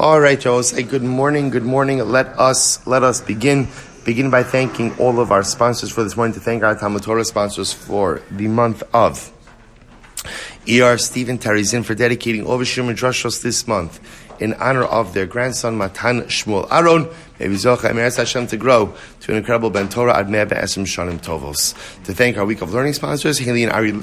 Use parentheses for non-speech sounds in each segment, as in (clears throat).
All right, Joe. Say good morning. Good morning. Let us let us begin. Begin by thanking all of our sponsors for this morning. To thank our Talmud Torah sponsors for the month of E.R. Stephen Teri Czinn for dedicating all Shir Midrashos this month in honor of their grandson Matan Shmuel Aaron. May Zocha Emeres Hashem to grow to an incredible Ben Torah Ad Mea Be'esim Shanim Tovos. To thank our week of learning sponsors, Hayley and Ari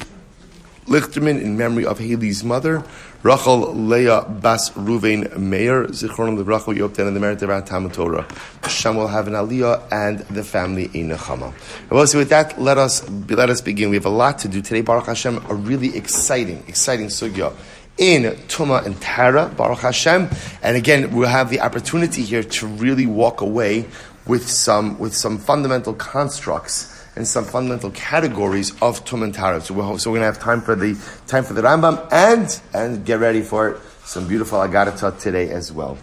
Lichterman in memory of Hayley's mother, Rachel Leah Bas Reuven Meir, Zichron Lebracha Yopten, and the merit of our Talmud Torah. Hashem will have an aliyah and the family in Nechama. Well, so with that, let us let us begin. We have a lot to do today. Baruch Hashem, a really exciting, exciting sugya in Tuma and Tara, Baruch Hashem. And again, we'll have the opportunity here to really walk away with some with some fundamental constructs and some fundamental categories of Tum and. So we're, so we're going to have time for the time for the Rambam and and get ready for some beautiful Agarata today as well.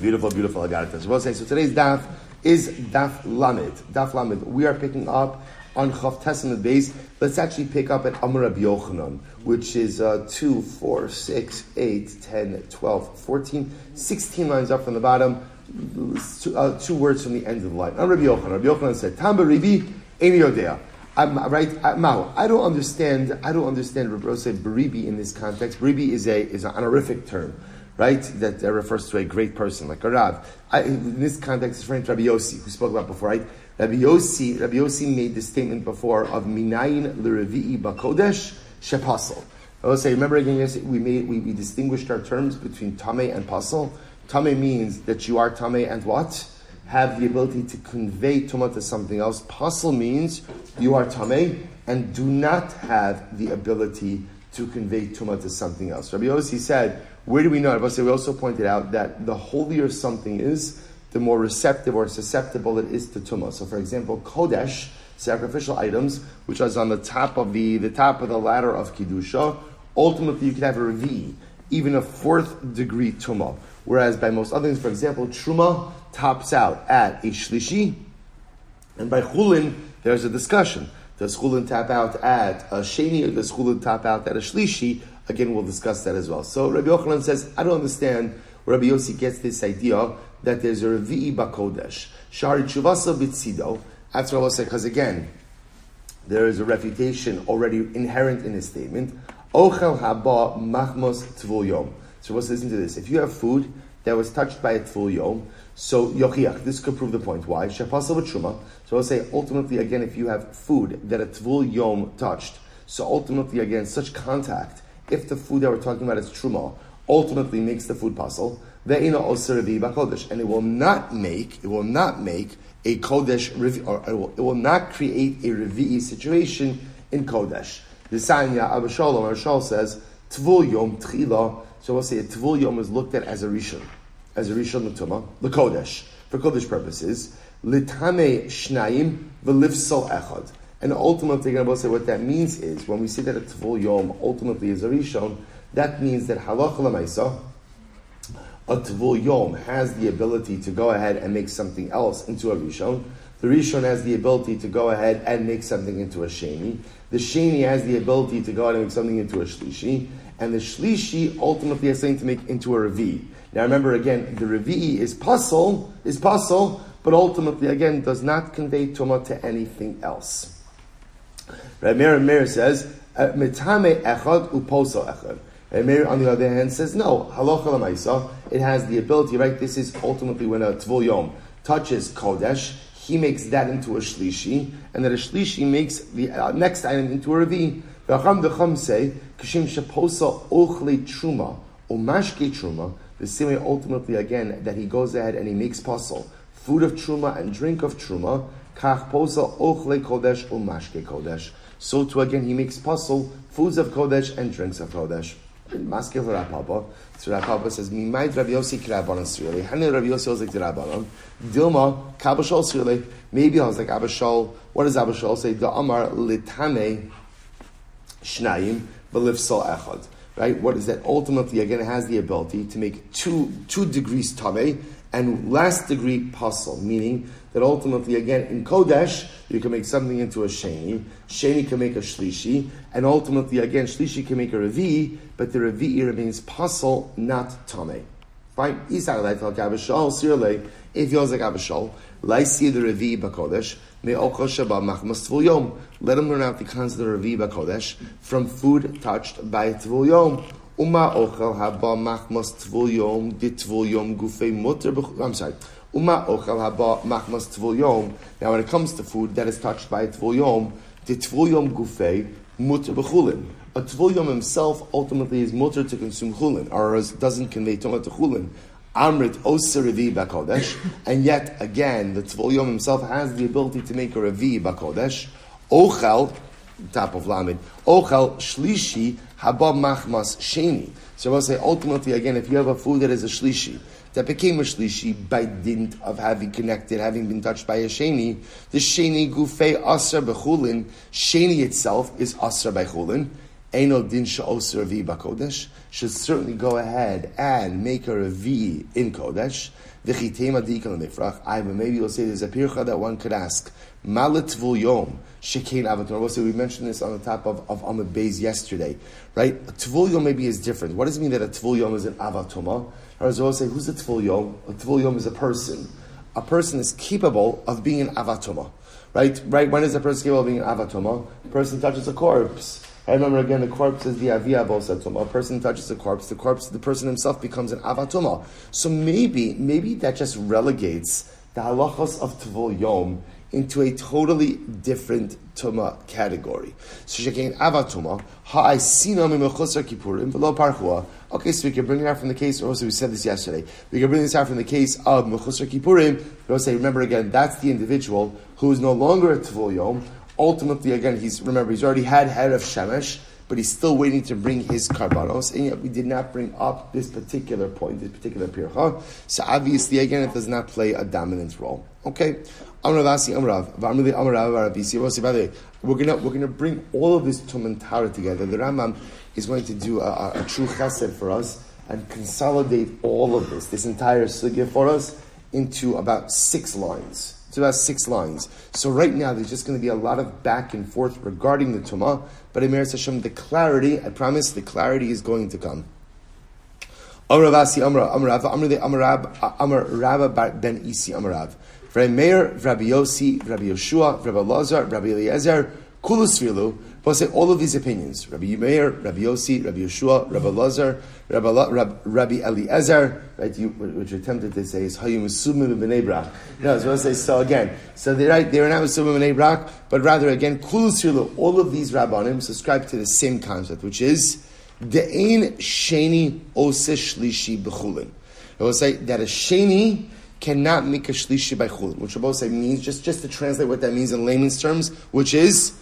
Beautiful, beautiful we'll say so. Today's daf is daf Lamed. Daf Lamed. We are picking up on Chav Testament base. Let's actually pick up at Amr Rabbi Yochanan, which is uh, 2, 4, 6, 8, 10, 12, 14, 16 lines up from the bottom. Two, uh, two words from the end of the line. Amr Rabbi Yochanan. Rabbi Yochanan said, Tamba Ribi Eni Yodea. I'm, right, Mao. I don't understand. I don't understand said baribi in this context. Baribi is a is an honorific term, right? That refers to a great person like a Rav. I, in this context, it's referring to Rabbi Yossi, who spoke about before, right? Rabbi Yossi, Rabbi Yossi made the statement before of minayin l'revi'i bakodesh shepasel. I will say, remember again, yes, we made we, we distinguished our terms between tame and pasel. Tame means that you are tame and what? Have the ability to convey tumah to something else. Pasul means you are tameh and do not have the ability to convey tumah to something else. Rabbi Yossi said, where do we know? Rabbi we also pointed out that the holier something is, the more receptive or susceptible it is to tumah. So, for example, kodesh, sacrificial items, which is on the top of the, the top of the ladder of kiddusha, ultimately you can have a revi, even a fourth degree tumah. Whereas by most other things, for example, truma tops out at a shlishi, and by chulin there's a discussion. Does chulin tap out at a sheni, or does chulin tap out at a shlishi? Again, we'll discuss that as well. So Rabbi Yochanan says, I don't understand where Rabbi Yossi gets this idea that there's a revi'i bakodesh. Shari chuvasa bitzido. That's what I was saying, because again, there is a refutation already inherent in his statement. Ochel haba machmos tvul yom. So let's listen to this. If you have food that was touched by a tvul yom, so yochiach, this could prove the point. Why? Shapasal truma. So I'll say ultimately again, if you have food that a tvul yom touched, so ultimately again, such contact, if the food that we're talking about is truma, ultimately makes the food puzzle, ve'ina oser bakodesh, and it will not make, it will not make a kodesh or it will, it will not create a revi'i situation in kodesh. The Sanya Abba Shaul Abishol says tvul yom tchila so we'll say a Tvul Yom is looked at as a Rishon, as a Rishon L'Tuma, L'Kodesh, for Kodesh purposes, L'Tame Shnayim V'Lifsal Echad. And ultimately, to say what that means is, when we say that a Tvul Yom ultimately is a Rishon, that means that Halach L'Maisa, a Tvul Yom has the ability to go ahead and make something else into a Rishon. The Rishon has the ability to go ahead and make something into a Sheni. The Sheni has the ability to go ahead and make something into a Shlishi and the shlishi ultimately is saying to make into a revi. Now remember again, the revi is puzzle, is puzzle, but ultimately again does not convey tuma to anything else. Rabbi Meir says, uh, mitame echad uposo echad. And Meir, on the other hand, says, no, halacha lamaisa, it has the ability, right? This is ultimately when a tvul yom touches kodesh, he makes that into a shlishi, and that a shlishi makes the uh, next item into a revi. The Chacham say, Kishim Shaposa Truma, or Mashke Truma, the same way ultimately again that he goes ahead and he makes puzzle, food of Truma and drink of Truma, Kach Posa Ochle Kodesh or Mashke Kodesh. So too again he makes puzzle, foods of Kodesh and drinks of Kodesh. Maske Rav Papa. So Rav Papa says, Mimaid Rabbi Yossi Kirabanan Srili. Hani Rabbi Yossi was like Kirabanan. Dilma, Kabashol Srili. Maybe I was like Abba Shaul. What does Abba Shaul say? The Amar Litane Shnayim, Belifsal Echad. Right? What is that? Ultimately, again, has the ability to make two, two degrees Tameh and last degree Pasul, meaning that ultimately, again, in Kodesh, you can make something into a Sheni, Sheni can make a Shlishi, and ultimately, again, Shlishi can make a Revi, but the Revi remains Pasul, not Tameh. Fine. Isak like Abba Shaul, Sirle, if was like Abba Shaul, Laisi the Revi Bakodesh. Let him learn out the kinds of the Revi Bakodesh from food touched by Tvul Yom. Uma ochel haba machmas tvul yom di tvul yom gufei mutter. I'm sorry. Uma ochel haba machmas tvul yom. Now, when it comes to food that is touched by tvul yom, di tvul yom gufei mutter bechulin. A tvul yom himself ultimately is mutter to consume chulin, or doesn't convey tuma to chulin. Amrit oser revi bakodesh, and yet again the tvul yom himself has the ability to make a revi bakodesh. Ochel top of Lamed. Ochel shlishi haba machmas sheni. So I will say ultimately again, if you have a food that is a shlishi that became a shlishi by dint of having connected, having been touched by a sheni, the sheni gufei aser bechulin. Sheni itself is aser by chulin. Eno din sha'oser vi bakodesh should certainly go ahead and make a revi in kodesh. V'chitema dikal mifrach. I maybe you'll say there's a pircha that one could ask. Malit yom shekain avatar. So we mentioned this on the top of, of Amud Beis yesterday, right? A tvul yom maybe is different. What does it mean that a tvul yom is an avatuma? Or as well say, who's a tvul yom? A tvul yom is a person. A person is capable of being an avatuma, right? Right? When is a person capable of being an avatuma? A person touches a corpse. I remember again, the corpse is the avia. A person touches the corpse, the corpse, the person himself becomes an avatuma. So maybe, maybe that just relegates the halachos of tvul yom into a totally different tuma category. So shekain avatuma ha'aisina mimechusar kippurim v'lo parchua. Okay, so we can bring it out from the case. Also, we said this yesterday. We can bring this out from the case of mechusar kippurim. We'll say, remember again, that's the individual who is no longer a tvul yom ultimately, again, he's remember he's already had head of shemesh, but he's still waiting to bring his karbanos, and yet we did not bring up this particular point, this particular pircha. So obviously, again, it does not play a dominant role. Okay, Amravasi Amrav, Amrav Aravisi. By the way, we're gonna we're gonna bring all of this Tumantara together. The Rambam is going to do a, a, a true chesed for us and consolidate all of this, this entire sugya for us, into about six lines. It's about six lines. So right now there's just going to be a lot of back and forth regarding the Tumah, but Emir Hashem, the clarity, I promise the clarity is going to come. Amravasi Amra Amrav ben Isi Amrav. Rabbi Meir, Rabbi Yossi, Rabbi Yoshua, Rabbi Lazar, Rabbi Eliezer, Kulus Filu, We'll all of these opinions. Rabbi Meir, Rabbi Yossi, Rabbi Yeshua, Rabbi Lazar, Rabbi, Rabbi, Rabbi Eliezer, right, you, which you're tempted to say is Hayim Sumim B'nei Brak. No, I say, so again, so they're, right, they're not Sumim B'nei Brak, but rather again, Kulus all of these Rabbanim subscribe to the same concept, which is De'ein Sheni Ose Shlishi B'chulin. I will say that a Sheni cannot make a Shlishi by Chulin, which Rabbi say means, just, just to translate what that means in layman's terms, which is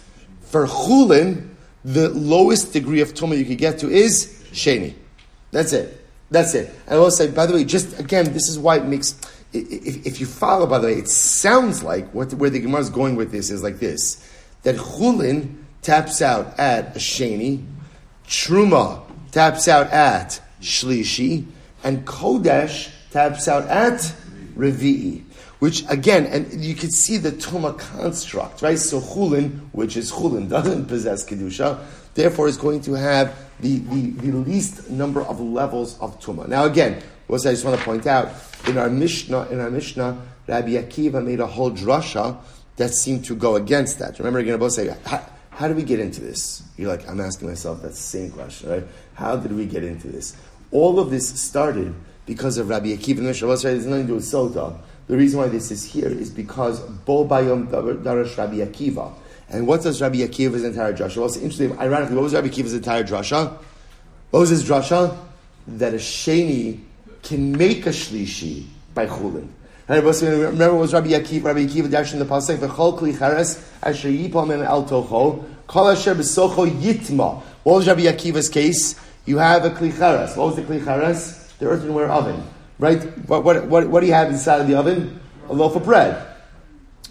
for chulin, the lowest degree of tumah you could get to is sheni. That's it. That's it. And I will say, by the way, just again, this is why it makes. If, if you follow, by the way, it sounds like what, where the Gemara is going with this is like this: that chulin taps out at a sheni, truma taps out at shlishi, and kodesh taps out at revi'i which again, and you can see the Tuma construct, right? So Chulin, which is Chulin, (laughs) doesn't possess Kedusha, therefore is going to have the, the, the least number of levels of Tuma. Now again, what I just want to point out, in our Mishnah, in our Mishnah, Rabbi Akiva made a whole drasha that seemed to go against that. Remember, you're going to both say, how, how did we get into this? You're like, I'm asking myself that same question, right? How did we get into this? All of this started because of Rabbi Akiva. Mishnah, it has nothing to do with Sota. The reason why this is here is because Bo Bayom Darash Rabbi Akiva. And what does Rabbi Akiva's entire drasha? Well, it's interesting. Ironically, what was Rabbi Akiva's entire drasha? What was his drasha? That a sheni can make a shlishi by chulin. And remember, was Rabbi Akiva? Rabbi Akiva dash in the pasuk v'chol kli cheres asher yipol men el tocho kol asher b'socho yitma. What was Rabbi Akiva's case? You have a kli cheres. What was the kli cheres? The earthenware oven. Right? What, what, what, what do you have inside of the oven? A loaf of bread.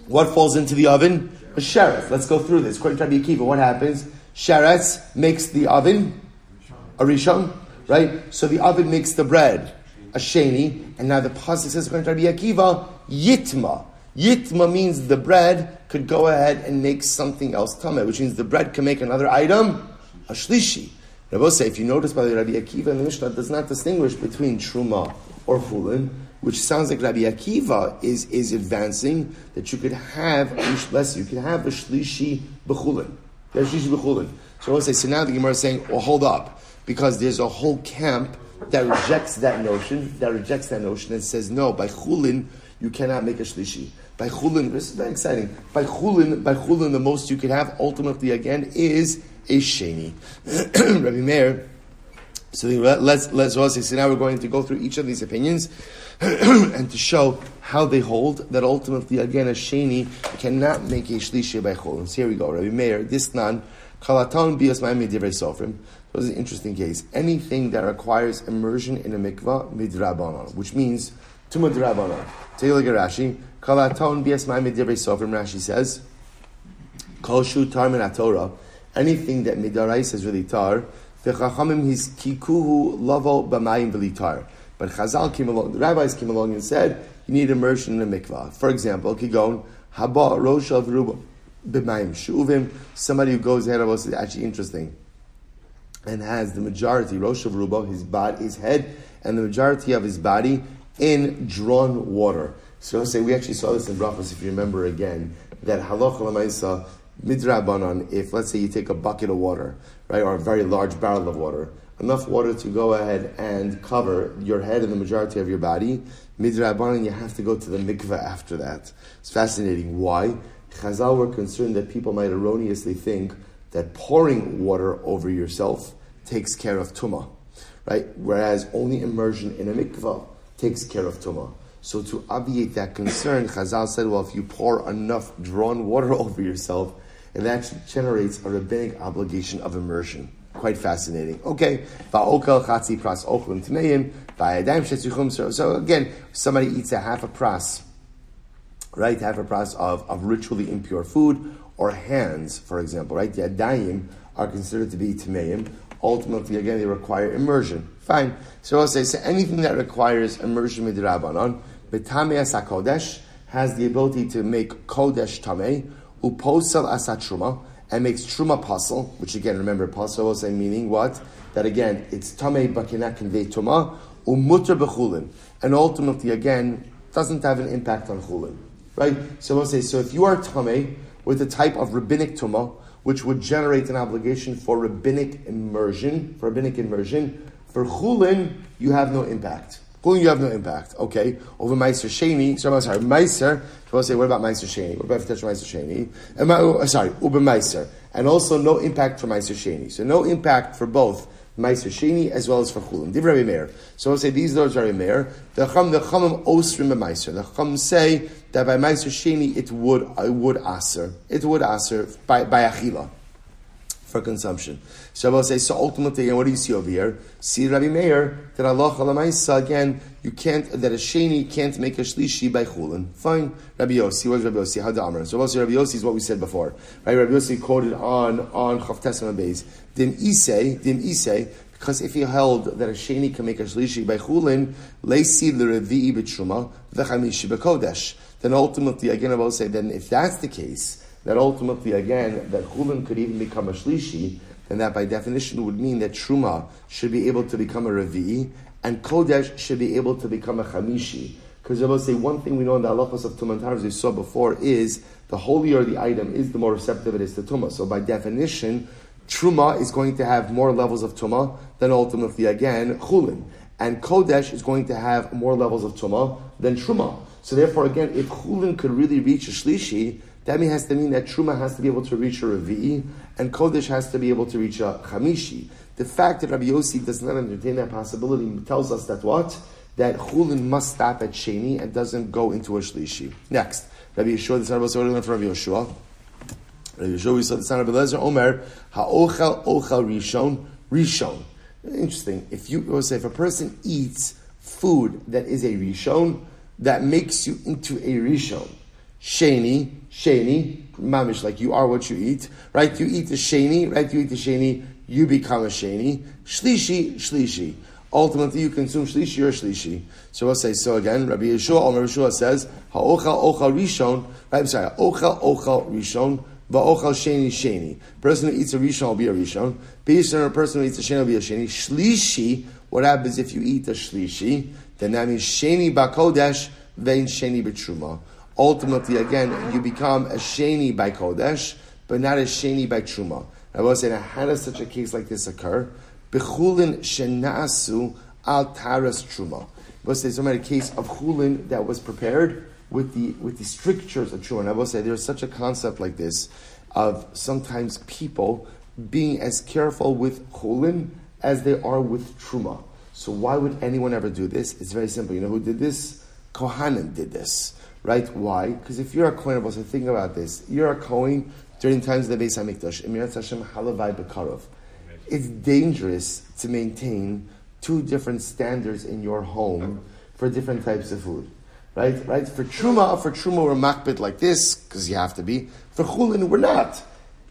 What falls into the oven? A sheretz. Let's go through this. According to Rabbi Akiva, what happens? Sheretz makes the oven a rishon, right? So the oven makes the bread a sheni, and now the pasuk says, according to Rabbi Akiva, yitma. Yitma means the bread could go ahead and make something else tameh, which means the bread can make another item a shlishi. Rabbi say, if you notice by the Rabbi Akiva in the Mishnah, does not distinguish between truma or chulin, which sounds like Rabbi Akiva is, is advancing that you could have, bless you, you could have a shlishi b'chulin. There's shlishi b'chulin. So I want to say, so now the Gemara is saying, well, hold up, because there's a whole camp that rejects that notion, that rejects that notion and says, no, by chulin, you cannot make a shlishi. By chulin, this is very exciting. By chulin, by chulin, the most you could have ultimately again is a sheni. (clears throat) Rabbi Meir, so let's let's also so now we're going to go through each of these opinions (clears throat) and to show how they hold that ultimately again a sheni cannot make a shlishi by chulin. So here we go. Rabbi Meir, this nan kalaton bias ma'amid divrei sofrim. So this is an interesting case. Anything that requires immersion in a mikvah midrabanan, which means Tuma Rabbanon. Take a look at Rashi. Kalaton bias ma'amid divrei sofrim. Rashi says, Kol shu tar min Torah. Anything that midarais is really tar. V'chachamim his kikuhu lavo b'mayim v'litar. But Chazal came along, the rabbis came along and said, you need immersion in a mikvah. For example, kigon, haba rosh of ruba b'mayim shuvim. Somebody who goes ahead of us is actually interesting and has the majority, rosh of ruba, his body, his head, and the majority of his body in drawn water. So say we actually saw this in Brachos, if you remember again, that halacha lamaisa midrabanan, if let's say you take a bucket of water, right, or a very large barrel of water, enough water to go ahead and cover your head and the majority of your body, midrabanan, you have to go to the mikveh after that. It's fascinating. Why? Chazal were concerned that people might erroneously think that pouring water over yourself takes care of tumah, right? Whereas only immersion in a mikveh takes care of tumah. So to obviate that concern, Chazal said, well, if you pour enough drawn water (laughs) over yourself, it that generates a rabbinic obligation of immersion. Quite fascinating. Okay. So again, somebody eats a half a pras, right? Half a pras of, of ritually impure food, or hands, for example, right? The adayim are considered to be tameim. Ultimately, again, they require immersion. Fine. So I'll say, so anything that requires immersion midrabanon, betameas hakodesh has the ability to make kodesh tameh, uposel asat truma, and makes truma puzzle, which again, remember, puzzle was saying meaning what? That again, it's tameh but cannot convey tuma, umutter bechulin, and ultimately, again, doesn't have an impact on chulin. Right? So we'll say, so if you are tameh with a type of rabbinic tuma, which would generate an obligation for rabbinic immersion, for rabbinic immersion, for chulin, you have no impact. Chulin, you have no impact. Okay. Over Meiser Sheni, sorry, sorry, Meiser, so I'll say, what about Meiser Sheni? What about touch Meiser Sheni? Uh, sorry, Uber Meiser. And also no impact for Meiser Sheni. So no impact for both Meiser Sheni as well as for Chulin. Div Rabbi Meir. So I'll say these are Meir. The Chum, the Chumim Osrim Meiser. The Chum say that by Meiser Sheni it would, it would aser. It would aser by, by Achila for consumption. Shabbos says, so ultimately, and what do you see over here? See Rabbi Meir, that Allah Alamaisa, again, you can't, that a Sheni can't make a Shlishi by Chulin. Fine. Rabbi Yossi, what's Rabbi Yossi? How Amr. So Rabbi Yossi is what we said before. Right? Rabbi Yossi quoted on, on Chavtesim Beis. Dim Isei, Dim Isei, because if he held that a sheni can make a shlishi by chulin, leisi l'revi'i b'truma, v'chamishi b'kodesh, then ultimately, again, I will say, then if that's the case, that ultimately, again, that chulin could even become a shlishi, then that by definition would mean that truma should be able to become a revi'i, and kodesh should be able to become a chamishi. Because I will say one thing we know in the halachas of tumah as we saw before, is the holier the item is, the more receptive it is to tumah. So by definition, truma is going to have more levels of tumah than ultimately again chulin, and kodesh is going to have more levels of tumah than truma. So therefore, again, if chulin could really reach a shlishi, that mean has to mean that Truma has to be able to reach a Revi'i, and Kodesh has to be able to reach a Chamishi. The fact that Rabbi Yossi does not entertain that possibility tells us that what? That Chulin must stop at Sheni and doesn't go into a Shlishi. Next, Rabbi Yeshua, the son of Rabbi from Rabbi Yeshua. Rabbi Yeshua, we saw the son of Eliezer, Omer, Ha'ochel ochel rishon, rishon. Interesting. If you say if a person eats food that is a rishon, that makes you into a rishon. Sheni, Sheni, mamish, like you are what you eat, right? You eat the Sheni, right? You eat the Sheni, you become a Sheni. Shlishi, Shlishi. Ultimately, you consume Shlishi or Shlishi. So we'll say, so again, Rabbi Yeshua, Omer Yeshua says, Ha'ochal ochal rishon, right? I'm sorry, ochal ochal rishon, Va'ochal sheni sheni. Person who eats a rishon will be a rishon. Based on a person who eats a sheni will be a sheni. Shlishi, what happens if you eat a shlishi? then that means sheni bakodesh vein sheni b'truma. Ultimately, again, you become a sheni by kodesh, but not a sheni by truma. I will say, now, how does such a case like this occur? Bechulin shenasu al taras truma. We'll say, so a case of chulin that was prepared with the with the strictures of truma. And I will say, there's such a concept like this of sometimes people being as careful with chulin as they are with truma. So why would anyone ever do this? It's very simple. You know who did this? Kohanim did this, right? Why? Because if you're a Kohen, so think about this. You're a Kohen during times of the Beis Hamikdash. Hashem Halavai Bekarov. It's dangerous to maintain two different standards in your home for different types of food. Right? Right? For Truma, or for Truma, we're makbid like this, because you have to be. For Chulin, we're not.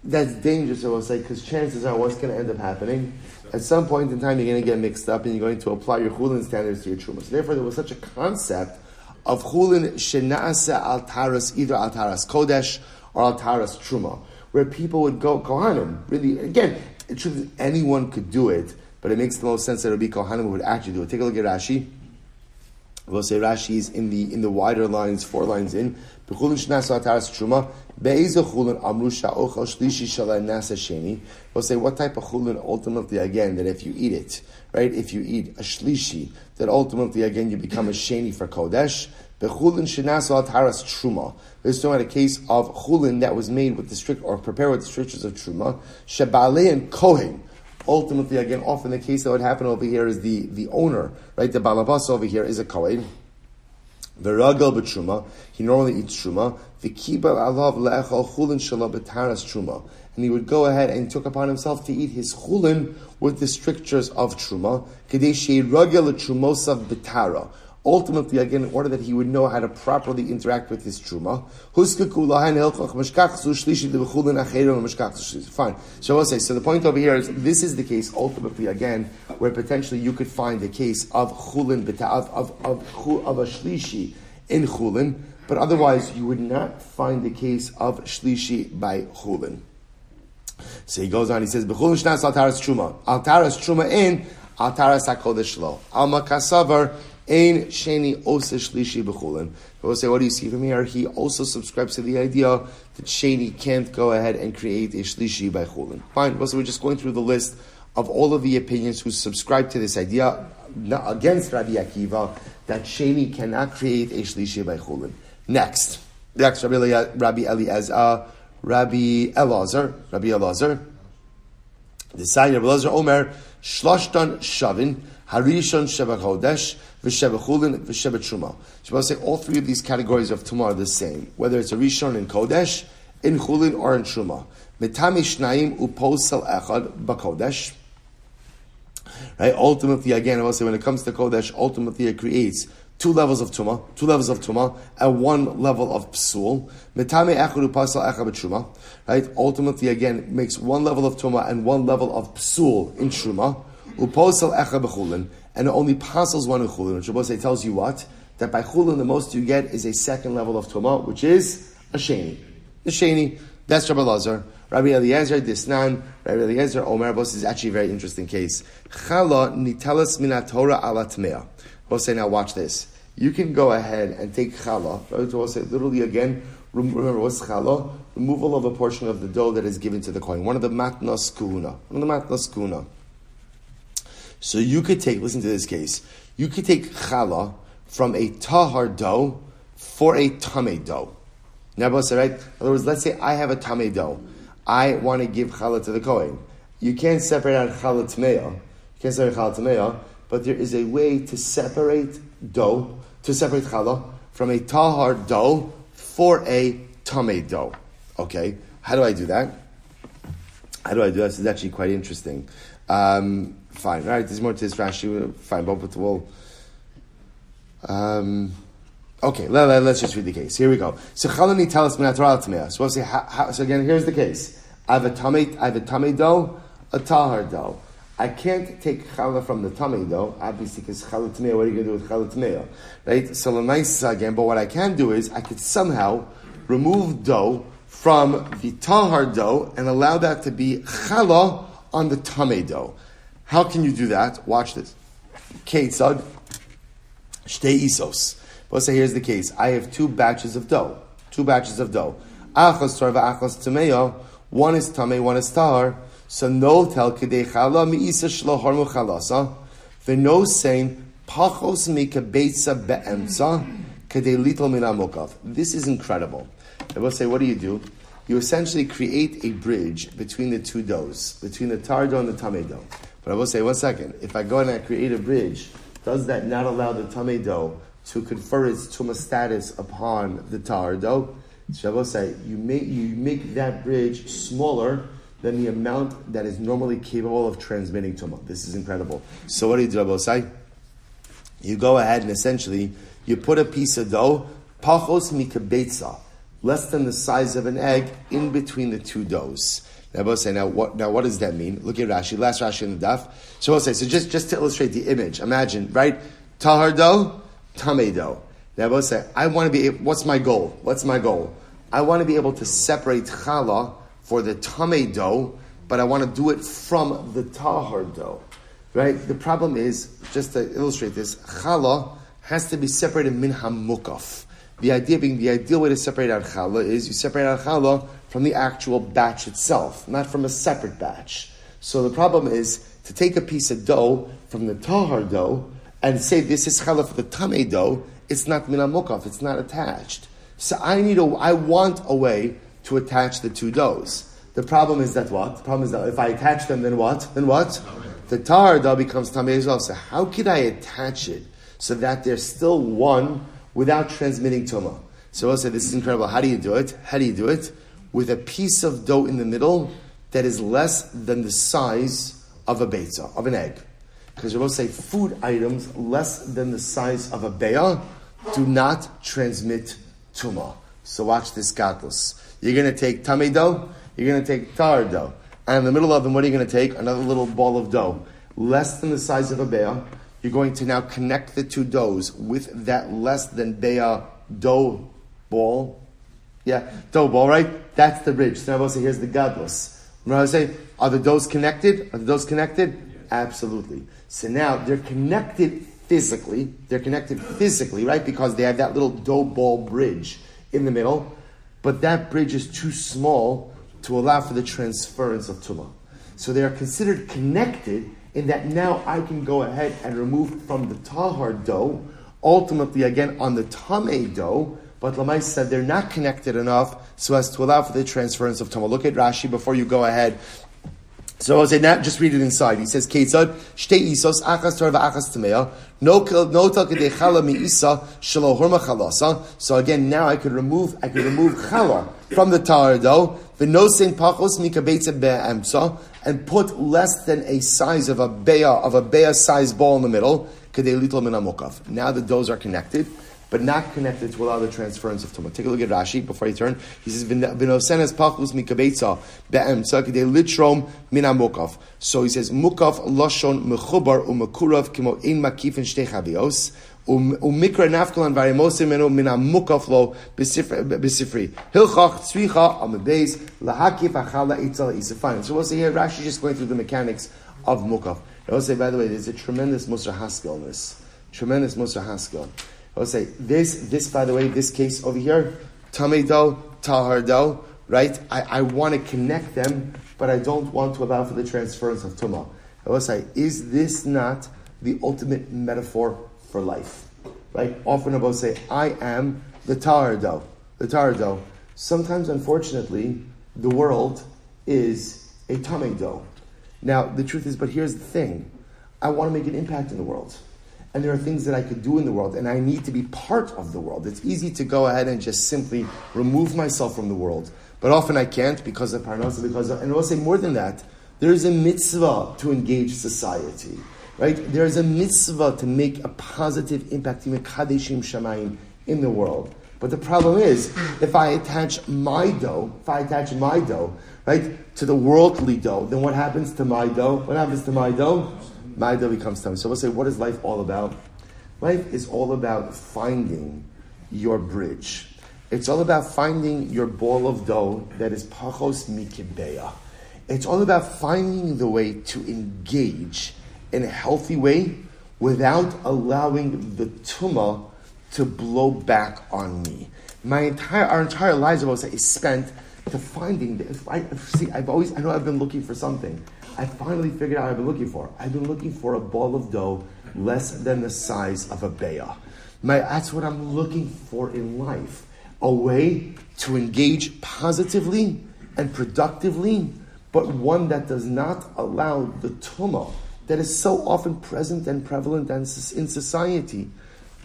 That's dangerous, I will say, because chances are what's going to end up happening? At some point in time, you're going to get mixed up and you're going to apply your Chulin standards to your Truma. So therefore, there was such a concept of Chulin Shenasa al Taras, either al Taras Kodesh or al Taras Truma, where people would go Kohanim. Really, again, true that anyone could do it, but it makes the most sense that it would be Kohanim who would actually do it. Take a look at Rashi. We'll say Rashi is in the in the wider lines, four lines in. Bechulin shnas ataras truma We'll say what type of chulin ultimately again that if you eat it, right? If you eat a shlishi, that ultimately again you become a sheni for kodesh. Bechulin shenasu ataras truma. This is talking about a case of chulin that was made with the strict or prepared with the strictures of truma. Shebale and kohen. Ultimately, again, often the case that would happen over here is the, the owner, right? The balabas over here is a kohen. The ragal b'truma, he normally eats truma. The kibal alav le'echal chulin shalom b'taras truma. And he would go ahead and took upon himself to eat his chulin with the strictures of truma. Kadesh ragal trumosav b'tara ultimately, again, in order that he would know how to properly interact with his truma. Fine. So I'll say, so the point over here is, this is the case, ultimately, again, where potentially you could find the case of chulin, of, of, of, of a shlishi in chulin, but otherwise you would not find the case of shlishi by chulin. So he goes on, he says, B'chulin shnas altaras truma. Altaras truma in, altaras hakodesh lo. Alma kasavar, Ein sheni osa shlishi b'chulin. We'll say, what do you see from here? He also subscribes to the idea that sheni can't go ahead and create a shlishi by chulin. Fine. Well, so we're just going through the list of all of the opinions who subscribe to this idea against Rabbi Akiva that sheni cannot create a shlishi by chulin. Next, next Rabbi, Rabbi Eliezer, Rabbi Elazar, Rabbi Elazar. The sign Rabbi Elazar Omer shloshtan shavin harishon sheva chodesh v'sheva chulin, v'sheva truma. So I say all three of these categories of tumah are the same, whether it's a rishon in kodesh, in chulin, or in truma. Metami shnayim uposel echad b'kodesh. Right. Ultimately, again, I will say when it comes to kodesh, ultimately it creates two levels of tuma, two levels of tuma, and one level of psul. Metame echad upasel echad. Right. Ultimately, again, makes one level of tuma and one level of psul in truma. Uposal echad and it only passes one in chulin. Which Shabbos tells you what that by chulin the most you get is a second level of tuma, which is a sheni. The sheni. That's Rabbi Lazar. Rabbi Eliezer Disnan, Rabbi Eliezer Omer Bos is actually a very interesting case. Chala nitelas min Torah ala tmea. say now watch this. You can go ahead and take chala. Rabbi say literally again. Remember what's chala? Removal of a portion of the dough that is given to the Kohen. One of the matnas kuna. One of the matnas kuna. So you could take, listen to this case, you could take challah from a tahar dough for a tame dough. Now, right? In other words, let's say I have a tame dough. I want to give challah to the Kohen. You can't separate out challah tmeya. You can't separate challah tmeya, but there is a way to separate dough, to separate challah from a tahar dough for a tame dough. Okay? How do I do that? How do I do that? This is actually quite interesting. Um, fine, right? There's more to this Rashi. Fine, but wall. Um, okay, let, us let, just read the case. Here we go. So Chalani tell us minatora So we'll say, how, how, so again, here's the case. I have a tummy, I have a tummy dough, a tahar dough. I can't take challah from the tummy dough, obviously, because challah tmeya, what are you going to do with challah tmeya? Right? So nice again, but what I can do is, I could somehow remove dough from the tahar dough and allow that to be challah on the tame dough. How can you do that? Watch this. Ketzad Shtei isos. Let's say here's the case. I have two batches of dough. Two batches of dough. Achos torva achos tameyo. One is tame, one is tahar. So no tel kedei chala mi'isa shlo harmu chalasa. V'no saying pachos mikabetza be'emsa kedei little minamokav. This is incredible. I will say, what do you do? You essentially create a bridge between the two doughs, between the tar dough and the tame dough. But I will say, one second. If I go and I create a bridge, does that not allow the tame dough to confer its tuma status upon the tar dough? Shabbos say you make you make that bridge smaller than the amount that is normally capable of transmitting tuma. This is incredible. So what do you do, Shabbos say? You go ahead and essentially you put a piece of dough, pachos mikabetza, less than the size of an egg, in between the two doughs. Now, say, now what, now what does that mean? Look at Rashi, last Rashi in the daf. So say, so just, just to illustrate the image, imagine, right? Tahar dough, tame dough. Now, both say, I want to be, what's my goal? What's my goal? I want to be able to separate challah for the tame dough, but I want to do it from the tahar dough. Right? The problem is, just to illustrate this, challah has to be separated min hamukaf. The idea being, the ideal way to separate out challah is you separate out challah from the actual batch itself, not from a separate batch. So the problem is to take a piece of dough from the tahar dough and say this is challah for the tameh dough. It's not minamukaf. It's not attached. So I need a. I want a way to attach the two doughs. The problem is that what? The problem is that if I attach them, then what? Then what? The tar dough becomes tameh as well. So how could I attach it so that there's still one without transmitting tuma? So I'll say this is incredible. How do you do it? How do you do it? with a piece of dough in the middle that is less than the size of a beitza, of an egg. Because to say food items less than the size of a beya do not transmit tuma. So watch this gadlus. You're going to take tummy dough, you're going to take tar dough. And in the middle of them, what are you going to take? Another little ball of dough. Less than the size of a beya. You're going to now connect the two doughs with that less than beya dough ball yeah, dough ball, right? That's the bridge. So now say, here's the gadlus. Remember I say, are the doughs connected? Are the doughs connected? Yes. Absolutely. So now they're connected physically. They're connected physically, right? Because they have that little dough ball bridge in the middle. But that bridge is too small to allow for the transference of tumah. So they are considered connected in that now I can go ahead and remove from the tahar dough, ultimately again on the tame dough, but Lamai said they're not connected enough so as to allow for the transference of Tama. Look at Rashi before you go ahead. So I'll say, not just read it inside. He says, Ketzad, shte isos, achas torva, achas tamea, no no talkade chala mi isa, shalo horma chalasa. So again, now I could remove, I could remove chala from the tar dough, v'nosin pachos mikabetza be'emsa, and put less than a size of a beya, of a beya size ball in the middle, kadei little min Now the doughs are connected but not connected to allow the transference of tumah. Take a look at Rashi before you turn. He says, "Vinosenes pachlus mikabetza be'em sakide litrom mina mukaf." So he says, "Mukaf lashon mechubar umakurav kimo ein makifin shtechavios." ומקרא נפקא לן Menu ממנו מן המוקף לו בספרי. Hilchach צריכה על מבייס להקיף החלה איצל איספיים. So we'll see here, Rashi just going through the mechanics of mukaf. I will say, by the way, there's a tremendous mussar haskel in this. Tremendous mussar haskel. I'll say this, this by the way, this case over here, Tamei dough, Tahar dough, right? I, I want to connect them, but I don't want to allow for the transference of Tumah. I will say, is this not the ultimate metaphor for life? Right? Often I will say, I am the Tahar dough, the Tahar dough. Sometimes, unfortunately, the world is a Tamei dough. Now, the truth is, but here's the thing I want to make an impact in the world and there are things that I could do in the world, and I need to be part of the world. It's easy to go ahead and just simply remove myself from the world, but often I can't because of parnasa, because of, and I'll say more than that, there is a mitzvah to engage society, right? There is a mitzvah to make a positive impact, kadeshim shamayim in the world. But the problem is, if I attach my dough, if I attach my dough, right, to the worldly dough, then what happens to my dough? What happens to my dough? Maida becomes time. So we'll say, what is life all about? Life is all about finding your bridge. It's all about finding your ball of dough that is pachos mikibeya. It's all about finding the way to engage in a healthy way without allowing the tumah to blow back on me. My entire, our entire lives, I will say, is spent to finding this. I see. I've always, I know, I've been looking for something. I finally figured out what I've been looking for. I've been looking for a ball of dough less than the size of a beah. My, that's what I'm looking for in life. A way to engage positively and productively, but one that does not allow the tumah that is so often present and prevalent in society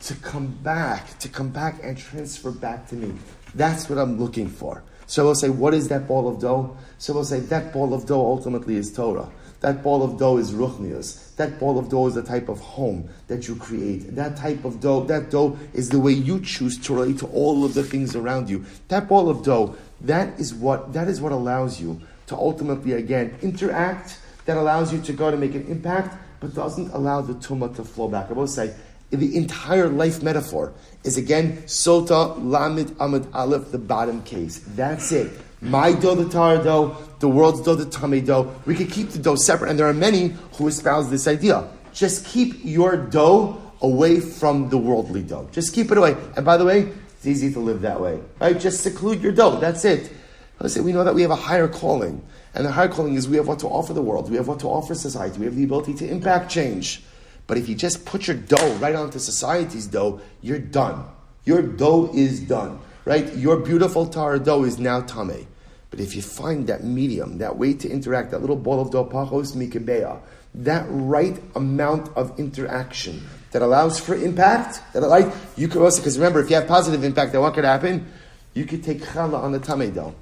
to come back, to come back and transfer back to me. That's what I'm looking for. So we'll say, what is that ball of dough? So we'll say, that ball of dough ultimately is Torah. That ball of dough is ruchnius. That ball of dough is the type of home that you create. That type of dough, that dough is the way you choose to relate to all of the things around you. That ball of dough, that is what that is what allows you to ultimately again interact. That allows you to go to make an impact, but doesn't allow the tumah to flow back. I will say the entire life metaphor is again sota lamid amid aleph, the bottom case. That's it. My dough, the tar dough, the world's dough, the tummy dough. We could keep the dough separate, and there are many who espouse this idea. Just keep your dough away from the worldly dough. Just keep it away. And by the way, it's easy to live that way, right? Just seclude your dough. That's it. Say we know that we have a higher calling, and the higher calling is we have what to offer the world. We have what to offer society. We have the ability to impact change. But if you just put your dough right onto society's dough, you're done. Your dough is done, right? Your beautiful tar dough is now tame. But if you find that medium, that way to interact, that little ball of dough, pachos mikebea, that right amount of interaction that allows for impact, that like you could also because remember, if you have positive impact, then what could happen? You could take challah on the tame dough.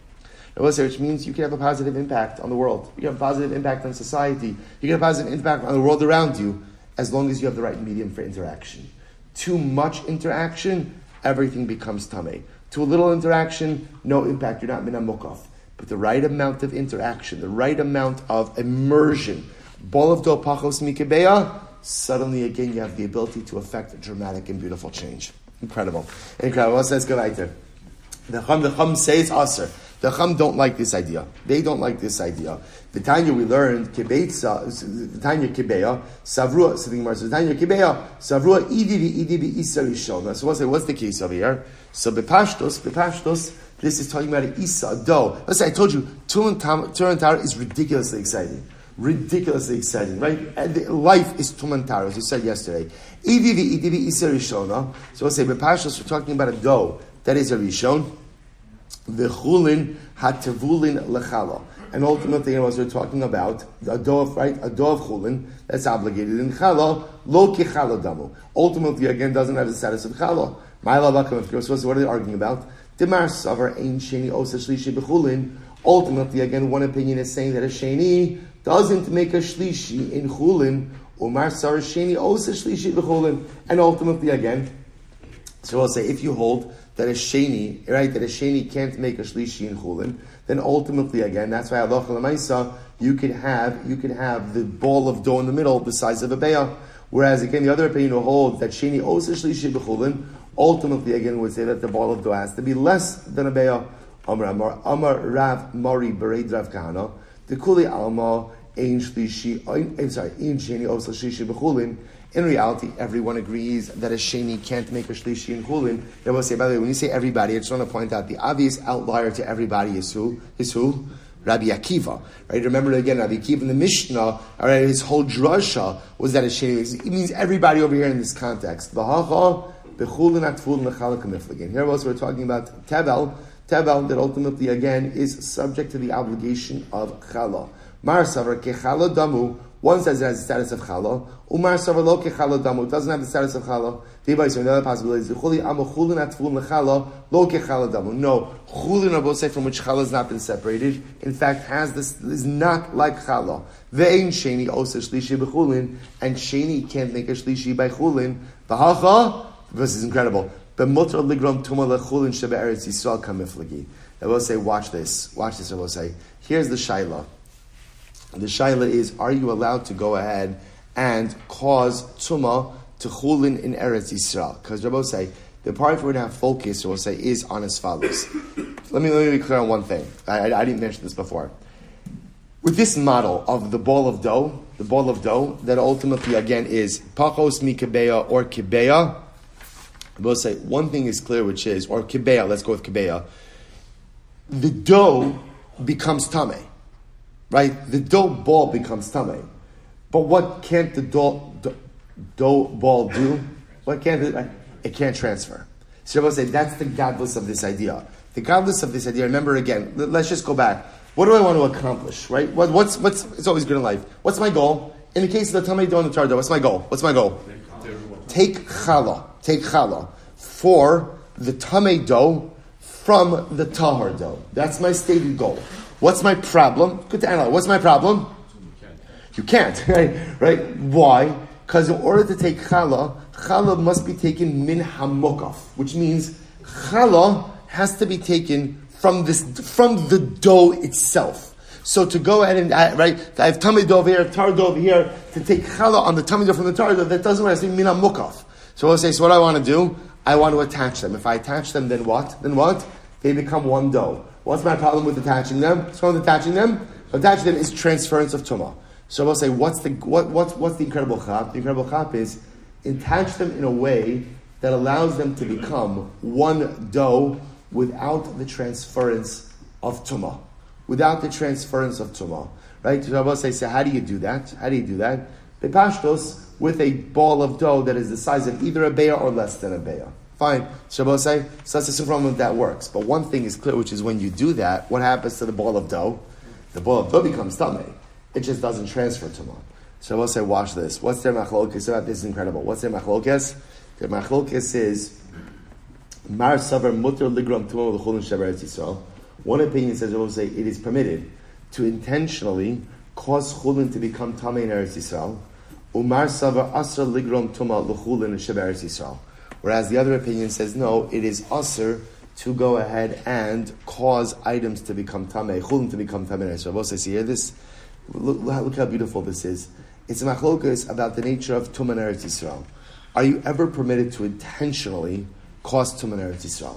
Which means you can have a positive impact on the world. You can have a positive impact on society. You can have a positive impact on the world around you as long as you have the right medium for interaction. Too much interaction, everything becomes tame. Too little interaction, no impact. You're not minamukaf. But the right amount of interaction, the right amount of immersion, ball of do pachos mikebeya, suddenly again you have the ability to affect dramatic and beautiful change. Incredible. Incredible. What says Galaita? The Chum, the Chum says Aser. The Chum don't like this idea. They don't like this idea. The Tanya we learned Kibeitza, the Tanya Kibeya, Savrua, so the says, Tanya Kibeya, Savrua Idi Idi Isa Rishona. So what's the, what's the case over here? So Bepashtos, Bepashtos, this is talking about Isa, dough. Let's say I told you, Tower is ridiculously exciting. Ridiculously exciting, right? Life is Tuman as you said yesterday. Idivi Idivi Isa Rishona. So let's say Bepashtos, we're talking about a dough that is a Rishon v'chulin hatevulin lechala. And ultimately, was we're talking about a of right, a of chulin that's obligated in chala, lo kichala damu. Ultimately, again, doesn't have the status of chala. My lavakam, of course, what are they arguing about? Demar savar ein sheni osa shlishi b'chulin. Ultimately, again, one opinion is saying that a sheni doesn't make a shlishi in chulin. Umar savar sheni osa shlishi b'chulin. And ultimately, again, so I'll say if you hold that a sheni, right, that a sheni can't make a shlishi in chulin, then ultimately again, that's why Allah Lamaisa, you could have you could have the ball of dough in the middle the size of a beah. Whereas again, the other opinion will hold that sheni osa shlishi b'chulin, ultimately again would say that the ball of dough has to be less than a beah. Amar Amar Amar Rav Mari Bered Rav Kahana, the Kuli Alma Ein Shlishi, I'm sorry, Ein Sheni Osa Shlishi b'chulin. In reality, everyone agrees that a sheni can't make a shlishi in chulin. They will say, by the way, when you say everybody, I just want to point out the obvious outlier to everybody is who? Is who? Rabbi Akiva, right? Remember again, Rabbi Akiva in the Mishnah, all right, his whole drasha was that a sheni. It means everybody over here in this context. Here was we're talking about Tevel, Tevel that ultimately again is subject to the obligation of chala. Mar savar kechala damu one says it has the status of chala. Umar savalo chala damu. It doesn't have the status of chala. The so another possibility is chuli amachulin atfulin lechala lo chala damu. No, chulin abosei from which chala has not been separated. In fact, has this is not like chala. Ve'in sheni osa shlishi bechulin, and sheni can't make a shlishi by chulin. V'hacha. This is incredible. B'mutar ligrom tuma lechulin shebe eretz yisrael kamiflagi. I will say, watch this. Watch this. I will say, here's the shaila. The shaila is: Are you allowed to go ahead and cause tuma to chulin in Eretz Yisrael? Because Rabbi say the part we're going to have focus, we'll say, is on as follows. let me let me be clear on one thing. I, I, I didn't mention this before. With this model of the ball of dough, the ball of dough, that ultimately again is pachos mikabeya or kibeya. We'll say one thing is clear, which is, or kibeya, let's go with kibeya. The dough becomes tame, right? The dough ball becomes tame. But what can't the dough, dough ball do? What can't it? It can't transfer. So will say that's the godless of this idea. The godless of this idea. Remember again. Let's just go back. What do I want to accomplish? Right? What, what's what's? It's always good in life. What's my goal? In the case of the tamei dough and the tar dough, what's my goal? What's my goal? Take challah. Take challah for the tamei dough from the tahar dough. That's my stated goal. What's my problem? Good to analyze. What's my problem? You can't, (laughs) right? right? Why? Because in order to take challah, challah must be taken min hamokaf, which means challah has to be taken from this from the dough itself. So to go ahead and right, I have dough over here, tar dough over here, to take challah on the tamei dough from the tar dough, that doesn't work. It's min hamokaf. So I'll say, so what I want to do, I want to attach them. If I attach them, then what? Then what? They become one dough. What's my problem with attaching them? What's wrong with attaching them? Attaching them is transference of tumah. So we'll say, what's the, what, what's, what's the incredible chap? The incredible chap is attach them in a way that allows them to become one dough without the transference of tumah. Without the transference of tumah. Right? So we'll say, so how do you do that? How do you do that? Bepashtos, with a ball of dough that is the size of either a beya or less than a beya. Fine. Shabbos say, so let's assume from that works. But one thing is clear, which is when you do that, what happens to the ball of dough? The ball of dough becomes tamei. It just doesn't transfer to. So we'll say, watch this. What's their machlokes this? Is incredible. What's their machlokes? Their machlokes is Mar Savar Mutter Ligram Tumah L'Chulin Sheberetz Yisrael. One opinion says, we'll say, it is permitted to intentionally cause chulin to become tamei in Eretz Yisrael. Umar Savar Asr Ligrom Tumah L'Chulin Sheberetz Yisrael. Whereas the other opinion says, no, it is Asr to go ahead and cause items to become tamei, chulin to become tamei So Eretz Yisrael. We'll say, see here, this Look, look, how beautiful this is. It's a machlokas about the nature of Tuman Eretz Yisrael. Are you ever permitted to intentionally cause Tuman Eretz Yisrael?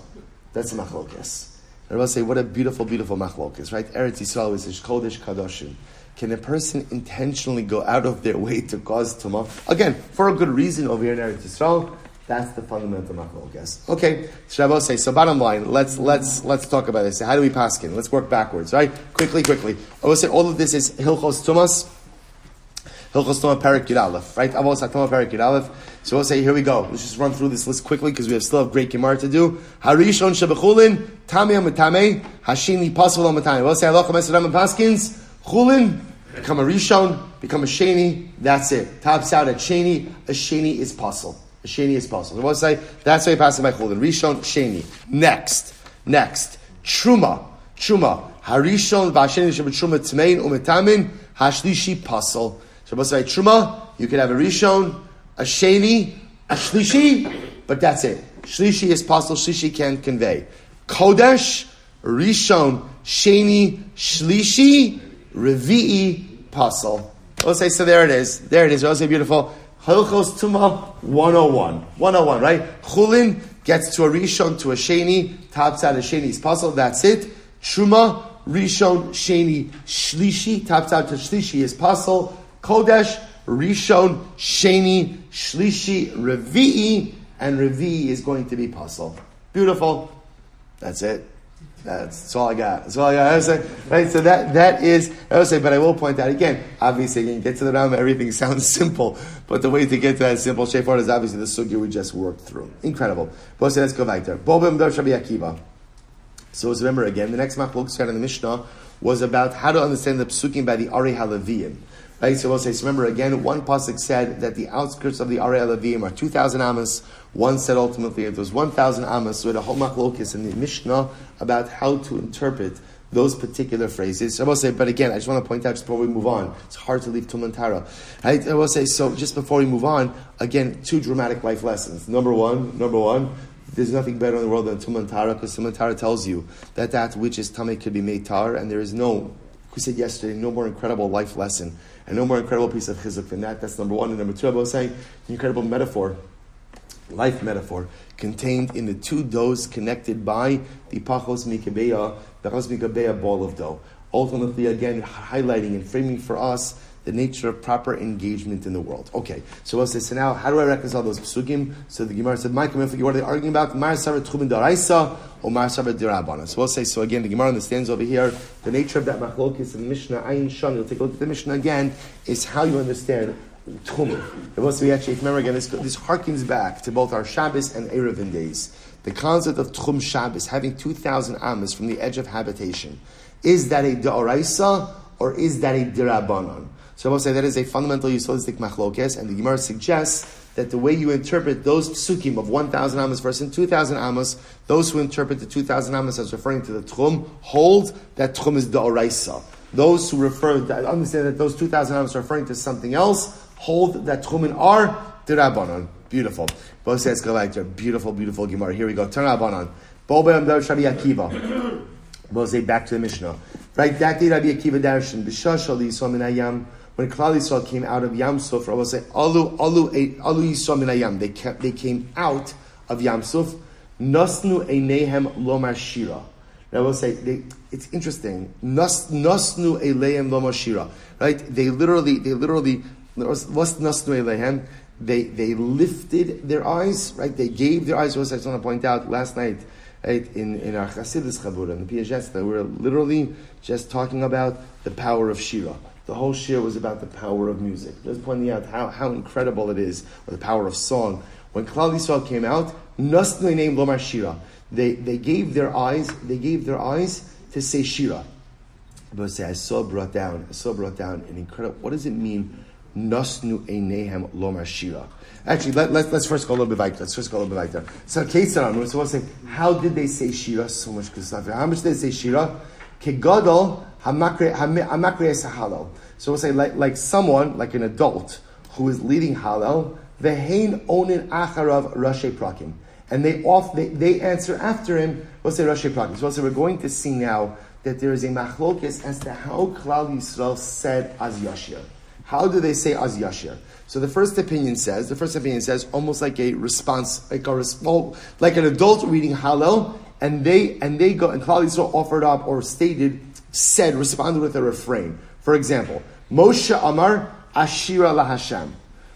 That's a machlokas. And I say, what a beautiful, beautiful machlokas, right? Eretz Yisrael is Kodesh Kadoshim. Can a person intentionally go out of their way to cause tumah? Again, for a good reason over here in Eretz Yisrael, that's the fundamental machlokes. Okay, Shabbos say. So bottom line, let's let's let's talk about this. How do we paskin? Let's work backwards, right? Quickly, quickly. I will say all of this is hilchos tumas. Hilchos Tumah Perik right? Avos Tumah Perik Yud So we'll say, here we go. Let's just run through this list quickly because we have still have great Gemara to do. Harishon Shebechulin, Tamei Amatame, Hashini Pasul Amatame. We'll say, Alocha Mesadam Paskins, Chulin, become a Rishon, become a Sheni, that's it. Tops out at Sheni, a Sheni is Pasul. Sheni is possible. So we'll say that's why you pass by Chulin. Rishon Sheni. Next, next, Truma, Truma. Harishon v'Hasheni shem Truma tmein umetamin hashlishi. So we'll say Truma. You can have a Rishon, a Sheni, a Shlishi, but that's it. Shlishi is pasol. Shlishi can convey. Kodesh, Rishon, Sheni, Shlishi, Revi'i, pasol. We'll say so. There it is. There it is. We'll say beautiful. Hilchos Tumah 101. 101, right? Chulin gets to a Rishon, to a Sheni, tops out a Sheni's pasul, that's it. Truma, Rishon, Sheni, Shlishi, tops out to Shlishi is pasul. Kodesh, Rishon, Sheni, Shlishi, Revi'i, and Revi'i is going to be pasul. Beautiful. That's it. That's, all I got. That's all I got. I say, right? So that, that is, I would say, but I will point out again, obviously, you get to the Ram, everything (laughs) sounds simple, but the way to get to that simple, straightforward, is obviously the sugya we just worked through. Incredible. But let's go back there. Akiva. So let's remember again, the next machlok in the Mishnah was about how to understand the psukim by the Ari Halaviyim. Right, so we'll say, so remember again, one pasuk said that the outskirts of the Ari Halaviyim are 2,000 amas, one said ultimately it was 1,000 amas, so we had a whole machlokis in the Mishnah about how to interpret those particular phrases. I will say, but again, I just want to point out just before we move on, it's hard to leave Tumantara. Right? I will say, so just before we move on, again, two dramatic life lessons. Number one, number one, there's nothing better in the world than Tumantara, because Tumantara tells you that that which is tamei could be made tar, and there is no, we said yesterday, no more incredible life lesson, and no more incredible piece of chizuk than that. That's number one. And number two, I was saying, incredible metaphor life metaphor contained in the two doughs connected by the pachos mikabeya, the pachos mikabeya ball of dough. Ultimately, again, highlighting and framing for us the nature of proper engagement in the world. Okay, so we'll say, so now, how do I reconcile those psukim? So the Gemara said, Mike, what are they arguing about? Mar Sarah Tchumin Daraisa or Mar Sarah Dirabana. So we'll say, so again, the Gemara understands over here, the nature of that machlokis in Mishnah, Ayin Shan, you'll take a look at the Mishnah again, is how you understand. It was we actually, if remember again, this, this harkens back to both our Shabbos and Eruvin days. The concept of Tchum Shabbos, having 2,000 amas from the edge of habitation, is that a Da'oraisa or is that a Dirabanan? So I will say that is a fundamental Yisodistic machlokes, and the Gemara suggests that the way you interpret those psukim of 1,000 amos versus 2,000 amos, those who interpret the 2,000 amos as referring to the tchum, hold that tchum is the oraisa. Those who refer, understand that those 2,000 amos are referring to something else, hold that tchumin are dirabanan. Beautiful. Both says. Beautiful, beautiful Gemara. Here we go. Turn. Boba Amdar Shabi Akiva. Back to the Mishnah. Right, that day Rabbi Akiva Darshan, B'shashal Yisrael Min Ayam, when Klal Yisrael came out of Yam Suf, I will say, Alu, Alu, Alu Yisrael Min Ayam, they, kept, they came out of Yam Suf, Nasnu Einehem Lomar Shira. I will say, they, it's interesting. Nas, nasnu Eilehem Lomar Shira. Right? They literally, they literally? They, they lifted their eyes, right? They gave their eyes. I just want to point out last night, right, in, in our Chasidus Chabura, in the Piaseczna, we were literally just talking about the power of Shira. The whole Shira was about the power of music. Just pointing out how, how incredible it is, or the power of song. When Klal Yisrael came out, Nasnei named Lomar Shira. They, they gave their eyes, they gave their eyes to say Shira. But say, I saw brought down, I saw brought down an incredible, what does it mean, Nasnu Einehem Lomar Shira? Actually, let, us let's first go a little bit back. Let's first go a little bit back there. So, Ketzan, so we'll say, how did they say Shira? So much. How much did they say Shira? Kegadol Hamakre Sahalo. So we'll say, like, like someone, like an adult, who is leading Halal, Vehain Onin Acharav Rashi Prakim. And they off they, they answer after him, we'll say Rashi Prakim. So we'll say, we're going to see now that there is a machlokis as to how Klal Yisrael said as Yashir. How do they say Az Yashir? So the first opinion says, the first opinion says almost like a response, like a well, like an adult reading Hallel, and they and they go and Klal Yisrael offered up or stated, said, responded with a refrain. For example, Moshe Amar Ashira La Hashem.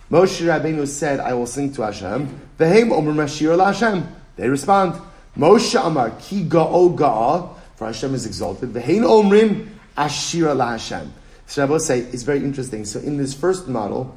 Moshe Rabbeinu said, I will sing to Hashem. Vehem Omer Ashira La Hashem. They respond, Moshe Amar Ki Ga'o Ga'a, for Hashem is exalted. Vehem Omrim Ashira La Hashem. So I will say, it's very interesting. So in this first model,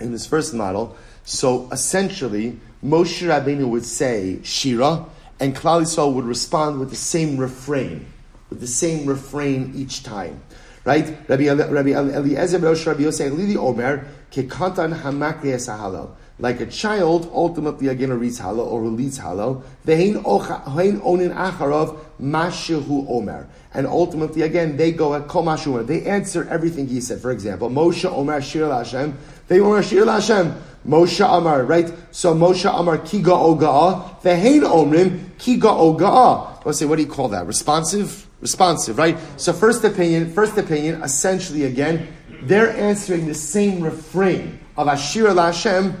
in this first model. So essentially, Moshe Rabbeinu would say Shira, and Klal Yisrael would respond with the same refrain, with the same refrain each time. Right? Rabbi, Rabbi Eliezer Rosh Rabbi Yosef Lili Omer, Kekantan Hamakri Halal. Like a child, ultimately again reads Halal or leads Halal. Vehin onin acharov mashehu Omer. And ultimately, again, they go at Kol Mashu They answer everything he said. For example, Moshe Omer Shir Hashem they were Shir Hashem. Moshe Amar, right? So Moshe Amar Kiga Oga'a. Vehain Omrim Kiga Oga'a. Let's say, what do you call that? Responsive? Responsive, right? So first opinion, first opinion, essentially again, they're answering the same refrain of Ashir Hashem,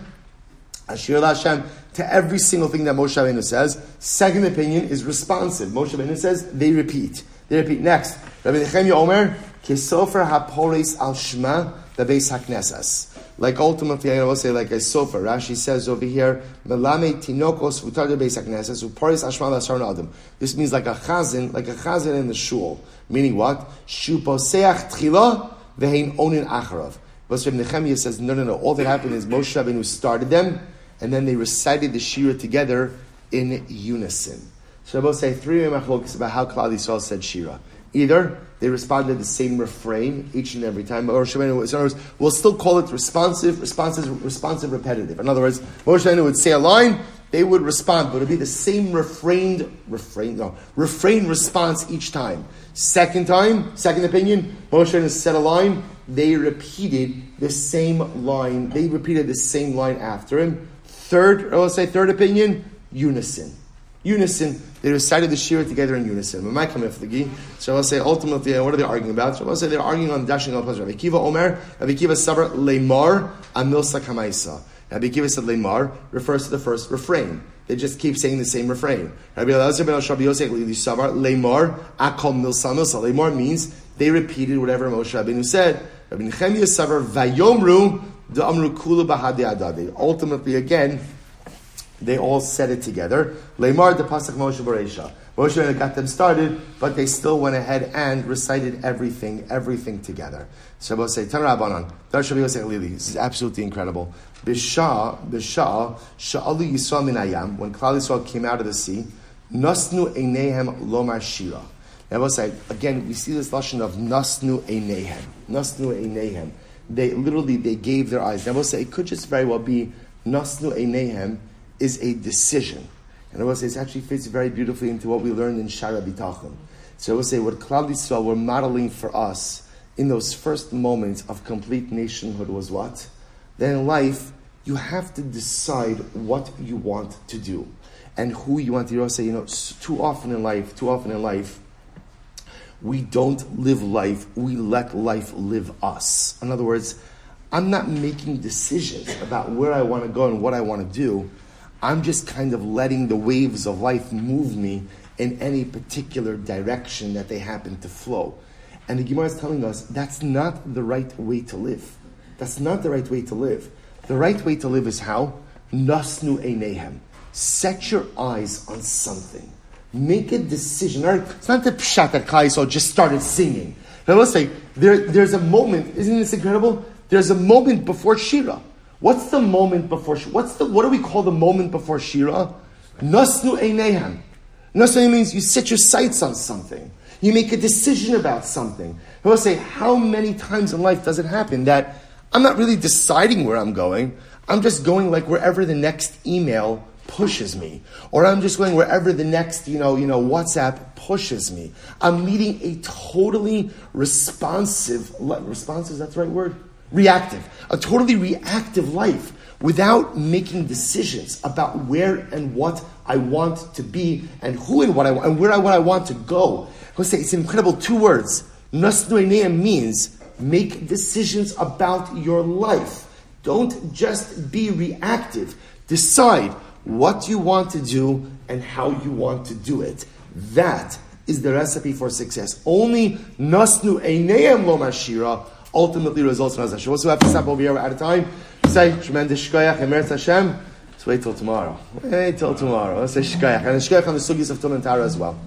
Ashir Hashem, to every single thing that Moshe Rabbeinu says. Second opinion is responsive. Moshe Rabbeinu says, they repeat. They repeat. Next, Rabbi Nechemia Omer, Kesofer HaPoris Al Shema, the Beis HaKnesses. Like ultimately, I will say like a sofer. Rashi says over here, Melame tinokos v'tarde beis hakneses uparis ashmal asar adam. This means like a chazzan, like a chazzan in the shul. Meaning what? Shuposeach tchila vehein onin acharav. But Reb Nechemia says, no, no, no. All that happened is Moshe Rabbeinu started them, and then they recited the shira together in unison. So I will say three machlokas about how Klal Yisrael said shira. Either they responded the same refrain each and every time, or Shemenu, in other words, we'll still call it responsive, responsive, responsive, repetitive. In other words, Moshe Rabbeinu would say a line, they would respond, but it would be the same refrained, refrain, no, refrain response each time. Second time, second opinion, Moshe Rabbeinu said a line, they repeated the same line, they repeated the same line after him. Third, or let's say third opinion, unison. Unison they recited the Shira together in unison. I come so I'll say ultimately, uh, what are they arguing about? So I'll say they're arguing on dashing up Rabbi Kiva Omer, Rabbi Kiva Sabar Lemar Amilsa Kamaisa. Rabbi Kiva said Lemar refers to the first refrain. They just keep saying the same refrain. Rabbi Elazar ben Shabbi Yosef Sabar Lemar Akol Milsa Milsa. Lemar means they repeated whatever Moshe Rabbeinu said. Rabbi Nechemia Savar Vayomru the Amru Kula Bahadi Adadi. Ultimately, again, they all said it together. Leimar the Pasach Moshe Baresha. Moshe got them started, but they still went ahead and recited everything, everything together. Shabbos say, Tanarabanan, This is absolutely incredible. Bishah, Bishah, Sha'alu Yisrael min Ayam, when Klal Yisrael came out of the sea, Nasnu Einehem Lomar Shira. Now, say, again, we see this lesson of Nasnu Einehem. Nasnu Einehem. They literally, they gave their eyes. Now, say, it could just very well be Nasnu Einehem is a decision. And I will say it actually fits very beautifully into what we learned in Sha'ar HaBitachon. So I will say what Klal Yisrael were modeling for us in those first moments of complete nationhood was what? Then in life, you have to decide what you want to do and who you want to. You say, you know, too often in life, too often in life, we don't live life, we let life live us. In other words, I'm not making decisions about where I want to go and what I want to do. I'm just kind of letting the waves of life move me in any particular direction that they happen to flow. And the Gemara is telling us that's not the right way to live. That's not the right way to live. The right way to live is how? Nasnu einehem. Set your eyes on something. Make a decision. Right? It's not the pshat that Kaiso just started singing. Now let's say there, there's a moment, isn't this incredible? There's a moment before Shira. What's the moment before? What's the what do we call the moment before Shira? Nasnu einehem. Nasnu means you set your sights on something. You make a decision about something. I will say, how many times in life does it happen that I'm not really deciding where I'm going? I'm just going like wherever the next email pushes me, or I'm just going wherever the next, you know, you know, WhatsApp pushes me. I'm leading a totally responsive, responsive. That's the right word reactive, a totally reactive life without making decisions about where and what I want to be and who and what I want and where I, what I want to go. Say it's incredible two words. Nasnuenea means make decisions about your life. Don't just be reactive. Decide what you want to do and how you want to do it. That is the recipe for success. Only nasnu eineim lo mashira ultimately results in Hashem. So we have to stop over here. Out of time. Say tremendous shkoyach and meretz Hashem. Let's wait till tomorrow. Wait till tomorrow. Let's say shkoyach and shkoyach on the sugis of Tum and Tara as well.